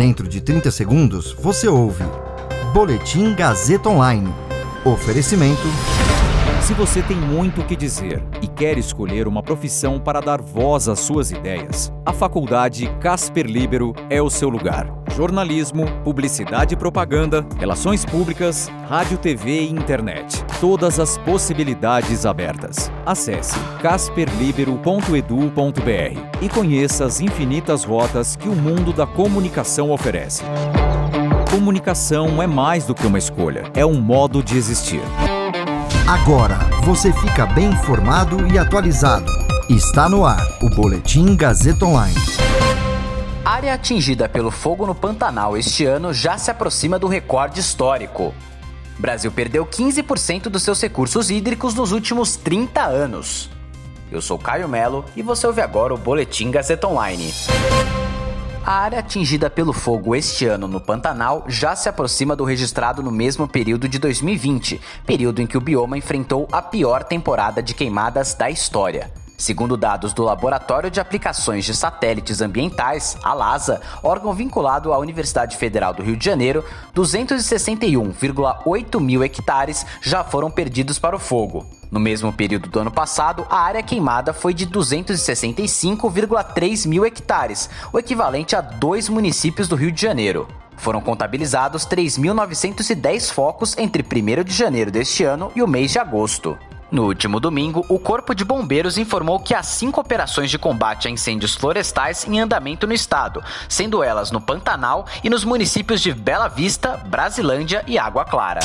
Dentro de 30 segundos, você ouve Boletim Gazeta Online. Oferecimento. Se você tem muito o que dizer e quer escolher uma profissão para dar voz às suas ideias, a Faculdade Casper Libero é o seu lugar. Jornalismo, publicidade e propaganda, relações públicas, rádio, TV e internet. Todas as possibilidades abertas. Acesse casperlibero.edu.br e conheça as infinitas rotas que o mundo da comunicação oferece. Comunicação é mais do que uma escolha, é um modo de existir. Agora você fica bem informado e atualizado. Está no ar o Boletim Gazeta Online. A área atingida pelo fogo no Pantanal este ano já se aproxima do recorde histórico. Brasil perdeu 15% dos seus recursos hídricos nos últimos 30 anos. Eu sou Caio Melo e você ouve agora o Boletim Gazeta Online. A área atingida pelo fogo este ano no Pantanal já se aproxima do registrado no mesmo período de 2020, período em que o bioma enfrentou a pior temporada de queimadas da história. Segundo dados do Laboratório de Aplicações de Satélites Ambientais, a LASA, órgão vinculado à Universidade Federal do Rio de Janeiro, 261,8 mil hectares já foram perdidos para o fogo. No mesmo período do ano passado, a área queimada foi de 265,3 mil hectares, o equivalente a dois municípios do Rio de Janeiro. Foram contabilizados 3.910 focos entre 1 de janeiro deste ano e o mês de agosto. No último domingo, o Corpo de Bombeiros informou que há cinco operações de combate a incêndios florestais em andamento no estado, sendo elas no Pantanal e nos municípios de Bela Vista, Brasilândia e Água Clara.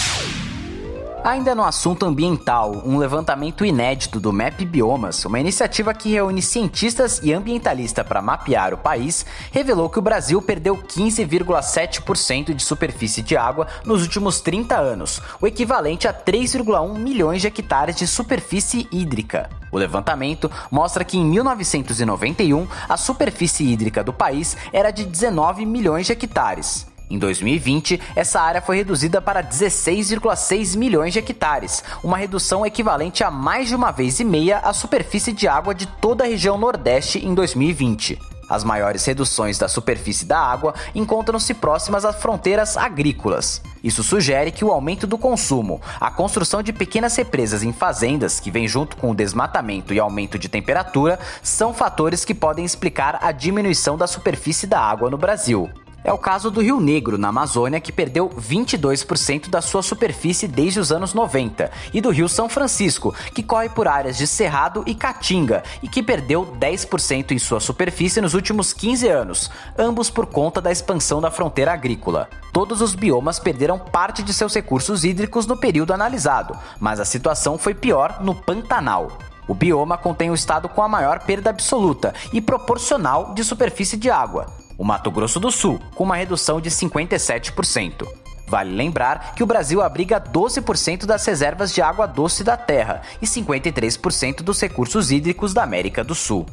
Ainda no assunto ambiental, um levantamento inédito do MAP Biomas, uma iniciativa que reúne cientistas e ambientalistas para mapear o país, revelou que o Brasil perdeu 15,7% de superfície de água nos últimos 30 anos, o equivalente a 3,1 milhões de hectares de superfície hídrica. O levantamento mostra que em 1991 a superfície hídrica do país era de 19 milhões de hectares. Em 2020, essa área foi reduzida para 16,6 milhões de hectares, uma redução equivalente a mais de uma vez e meia a superfície de água de toda a região Nordeste em 2020. As maiores reduções da superfície da água encontram-se próximas às fronteiras agrícolas. Isso sugere que o aumento do consumo, a construção de pequenas represas em fazendas, que vem junto com o desmatamento e aumento de temperatura, são fatores que podem explicar a diminuição da superfície da água no Brasil. É o caso do Rio Negro, na Amazônia, que perdeu 22% da sua superfície desde os anos 90, e do Rio São Francisco, que corre por áreas de Cerrado e Caatinga, e que perdeu 10% em sua superfície nos últimos 15 anos, ambos por conta da expansão da fronteira agrícola. Todos os biomas perderam parte de seus recursos hídricos no período analisado, mas a situação foi pior no Pantanal. O bioma contém o estado com a maior perda absoluta e proporcional de superfície de água, o Mato Grosso do Sul, com uma redução de 57%. Vale lembrar que o Brasil abriga 12% das reservas de água doce da Terra e 53% dos recursos hídricos da América do Sul.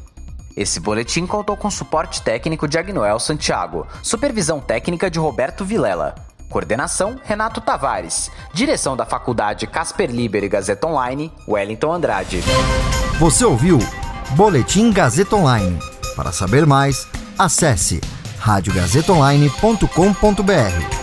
Esse boletim contou com suporte técnico de Agnoel Santiago, supervisão técnica de Roberto Vilela, coordenação Renato Tavares, direção da Faculdade Casper Liber e Gazeta Online, Wellington Andrade. Você ouviu Boletim Gazeta Online. Para saber mais, acesse radiogazetaonline.com.br.